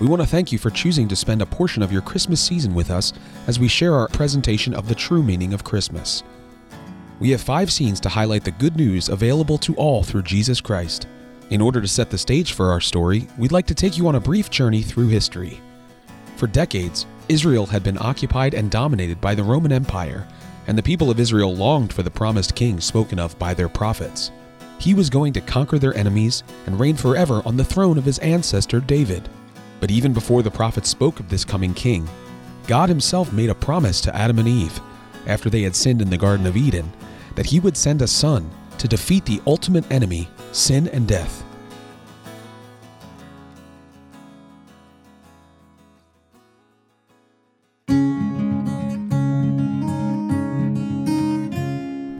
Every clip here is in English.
We want to thank you for choosing to spend a portion of your Christmas season with us as we share our presentation of the true meaning of Christmas. We have five scenes to highlight the good news available to all through Jesus Christ. In order to set the stage for our story, we'd like to take you on a brief journey through history. For decades, Israel had been occupied and dominated by the Roman Empire, and the people of Israel longed for the promised king spoken of by their prophets. He was going to conquer their enemies and reign forever on the throne of his ancestor David. But even before the prophets spoke of this coming king, God himself made a promise to Adam and Eve, after they had sinned in the Garden of Eden, that he would send a son to defeat the ultimate enemy, sin and death.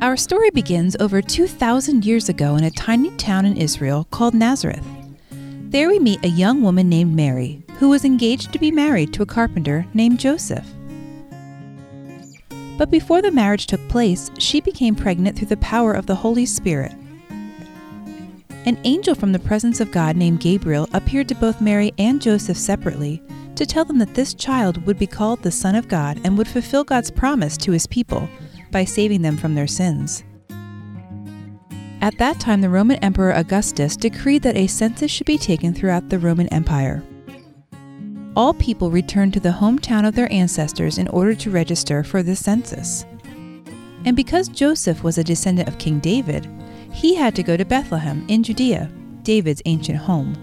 Our story begins over 2,000 years ago in a tiny town in Israel called Nazareth. There we meet a young woman named Mary, who was engaged to be married to a carpenter named Joseph. But before the marriage took place, she became pregnant through the power of the Holy Spirit. An angel from the presence of God named Gabriel appeared to both Mary and Joseph separately to tell them that this child would be called the Son of God and would fulfill God's promise to his people by saving them from their sins. At that time, the Roman Emperor Augustus decreed that a census should be taken throughout the Roman Empire. All people returned to the hometown of their ancestors in order to register for the census. And because Joseph was a descendant of King David, he had to go to Bethlehem in Judea, David's ancient home.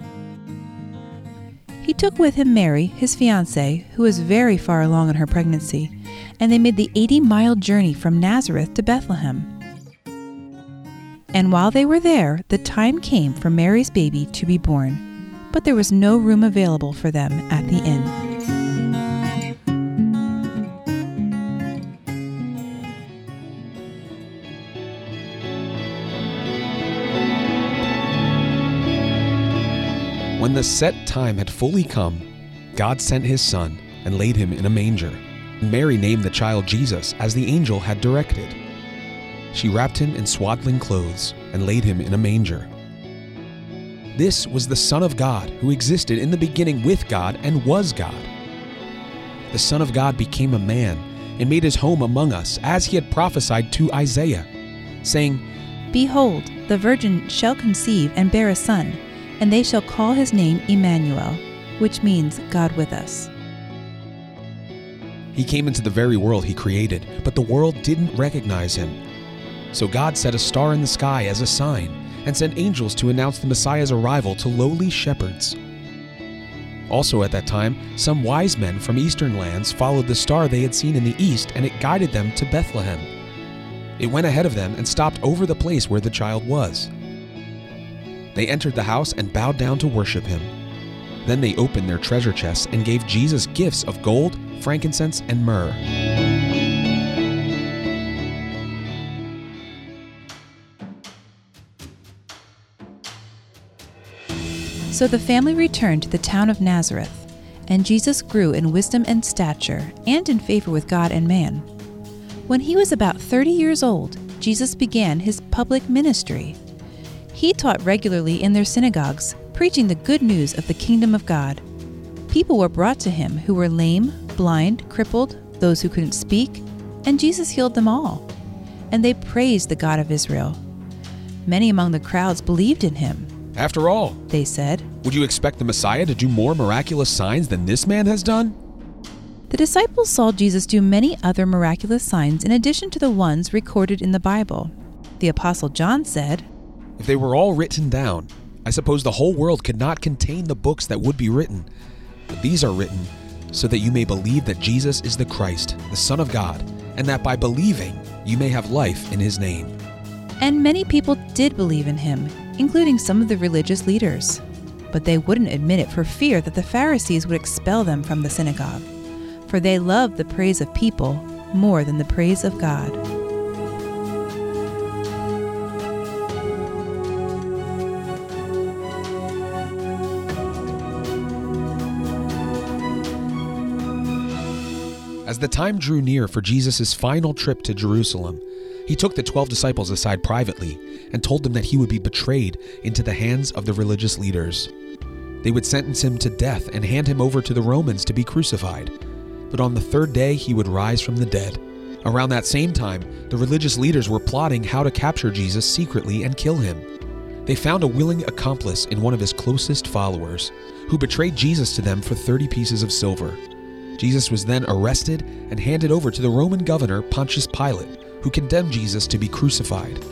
He took with him Mary, his fiancée, who was very far along in her pregnancy, and they made the 80 mile journey from Nazareth to Bethlehem. And while they were there, the time came for Mary's baby to be born, but there was no room available for them at the inn. When the set time had fully come, God sent his son and laid him in a manger. Mary named the child Jesus as the angel had directed. She wrapped him in swaddling clothes and laid him in a manger. This was the Son of God who existed in the beginning with God and was God. The Son of God became a man and made his home among us as he had prophesied to Isaiah, saying, Behold, the virgin shall conceive and bear a son, and they shall call his name Emmanuel, which means God with us. He came into the very world he created, but the world didn't recognize him. So God set a star in the sky as a sign and sent angels to announce the Messiah's arrival to lowly shepherds. Also at that time, some wise men from eastern lands followed the star they had seen in the east, and it guided them to Bethlehem. It went ahead of them and stopped over the place where the child was. They entered the house and bowed down to worship him. Then they opened their treasure chests and gave Jesus gifts of gold, frankincense, and myrrh. So the family returned to the town of Nazareth, and Jesus grew in wisdom and stature, and in favor with God and man. When he was about 30 years old, Jesus began his public ministry. He taught regularly in their synagogues, preaching the good news of the kingdom of God. People were brought to him who were lame, blind, crippled, those who couldn't speak, and Jesus healed them all. And they praised the God of Israel. Many among the crowds believed in him. After all, They said, would you expect the Messiah to do more miraculous signs than this man has done? The disciples saw Jesus do many other miraculous signs in addition to the ones recorded in the Bible. The Apostle John said, If they were all written down, I suppose the whole world could not contain the books that would be written. But these are written so that you may believe that Jesus is the Christ, the Son of God, and that by believing you may have life in his name. And many people did believe in him, including some of the religious leaders. But they wouldn't admit it for fear that the Pharisees would expel them from the synagogue, for they loved the praise of people more than the praise of God. As the time drew near for Jesus' final trip to Jerusalem, he took the twelve disciples aside privately and told them that he would be betrayed into the hands of the religious leaders. They would sentence him to death and hand him over to the Romans to be crucified. But on the third day, he would rise from the dead. Around that same time, the religious leaders were plotting how to capture Jesus secretly and kill him. They found a willing accomplice in one of his closest followers, who betrayed Jesus to them for 30 pieces of silver. Jesus was then arrested and handed over to the Roman governor Pontius Pilate, who condemned Jesus to be crucified.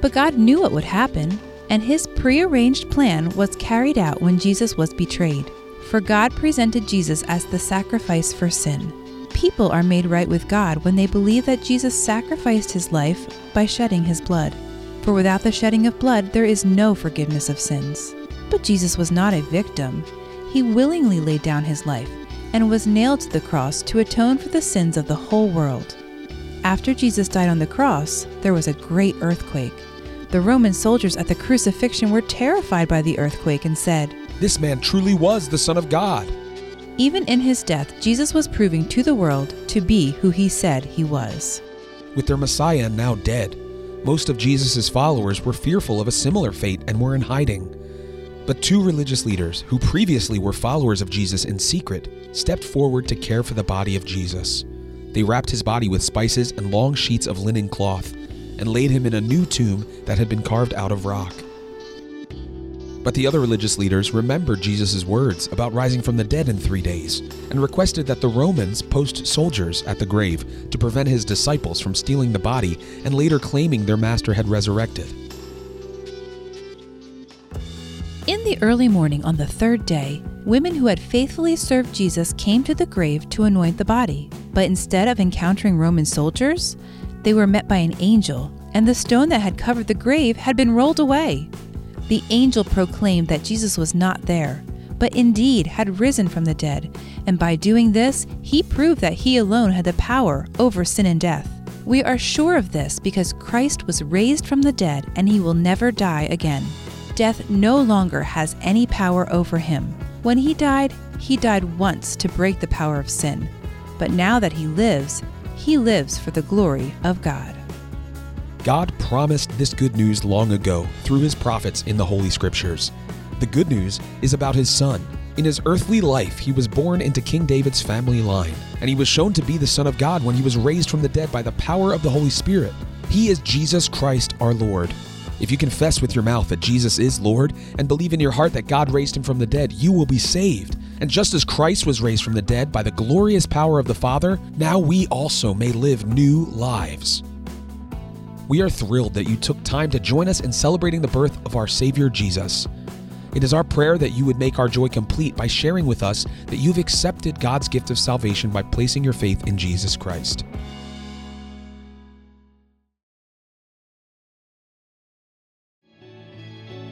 But God knew what would happen, and his prearranged plan was carried out when Jesus was betrayed. For God presented Jesus as the sacrifice for sin. People are made right with God when they believe that Jesus sacrificed his life by shedding his blood. For without the shedding of blood, there is no forgiveness of sins. But Jesus was not a victim. He willingly laid down his life and was nailed to the cross to atone for the sins of the whole world. After Jesus died on the cross, there was a great earthquake. The Roman soldiers at the crucifixion were terrified by the earthquake and said, This man truly was the Son of God. Even in his death, Jesus was proving to the world to be who he said he was. With their Messiah now dead, most of Jesus' followers were fearful of a similar fate and were in hiding. But two religious leaders, who previously were followers of Jesus in secret, stepped forward to care for the body of Jesus. They wrapped his body with spices and long sheets of linen cloth, and laid him in a new tomb that had been carved out of rock. But the other religious leaders remembered Jesus' words about rising from the dead in three days and requested that the Romans post soldiers at the grave to prevent his disciples from stealing the body and later claiming their master had resurrected. In the early morning on the third day, women who had faithfully served Jesus came to the grave to anoint the body. But instead of encountering Roman soldiers, they were met by an angel, and the stone that had covered the grave had been rolled away. The angel proclaimed that Jesus was not there, but indeed had risen from the dead, and by doing this, he proved that he alone had the power over sin and death. We are sure of this because Christ was raised from the dead and he will never die again. Death no longer has any power over him. When he died, he died once to break the power of sin. But now that he lives, he lives for the glory of God. God promised this good news long ago through his prophets in the Holy Scriptures. The good news is about his son. In his earthly life, he was born into King David's family line, and he was shown to be the Son of God when he was raised from the dead by the power of the Holy Spirit. He is Jesus Christ our Lord. If you confess with your mouth that Jesus is Lord and believe in your heart that God raised him from the dead, you will be saved. And just as Christ was raised from the dead by the glorious power of the Father, now we also may live new lives. We are thrilled that you took time to join us in celebrating the birth of our Savior Jesus. It is our prayer that you would make our joy complete by sharing with us that you've accepted God's gift of salvation by placing your faith in Jesus Christ.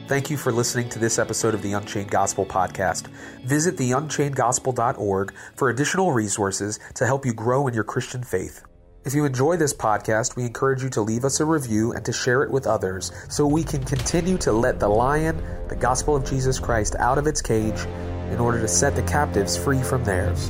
Thank you for listening to this episode of the Unchained Gospel podcast. Visit theunchainedgospel.org for additional resources to help you grow in your Christian faith. If you enjoy this podcast, we encourage you to leave us a review and to share it with others so we can continue to let the lion, the gospel of Jesus Christ, out of its cage in order to set the captives free from theirs.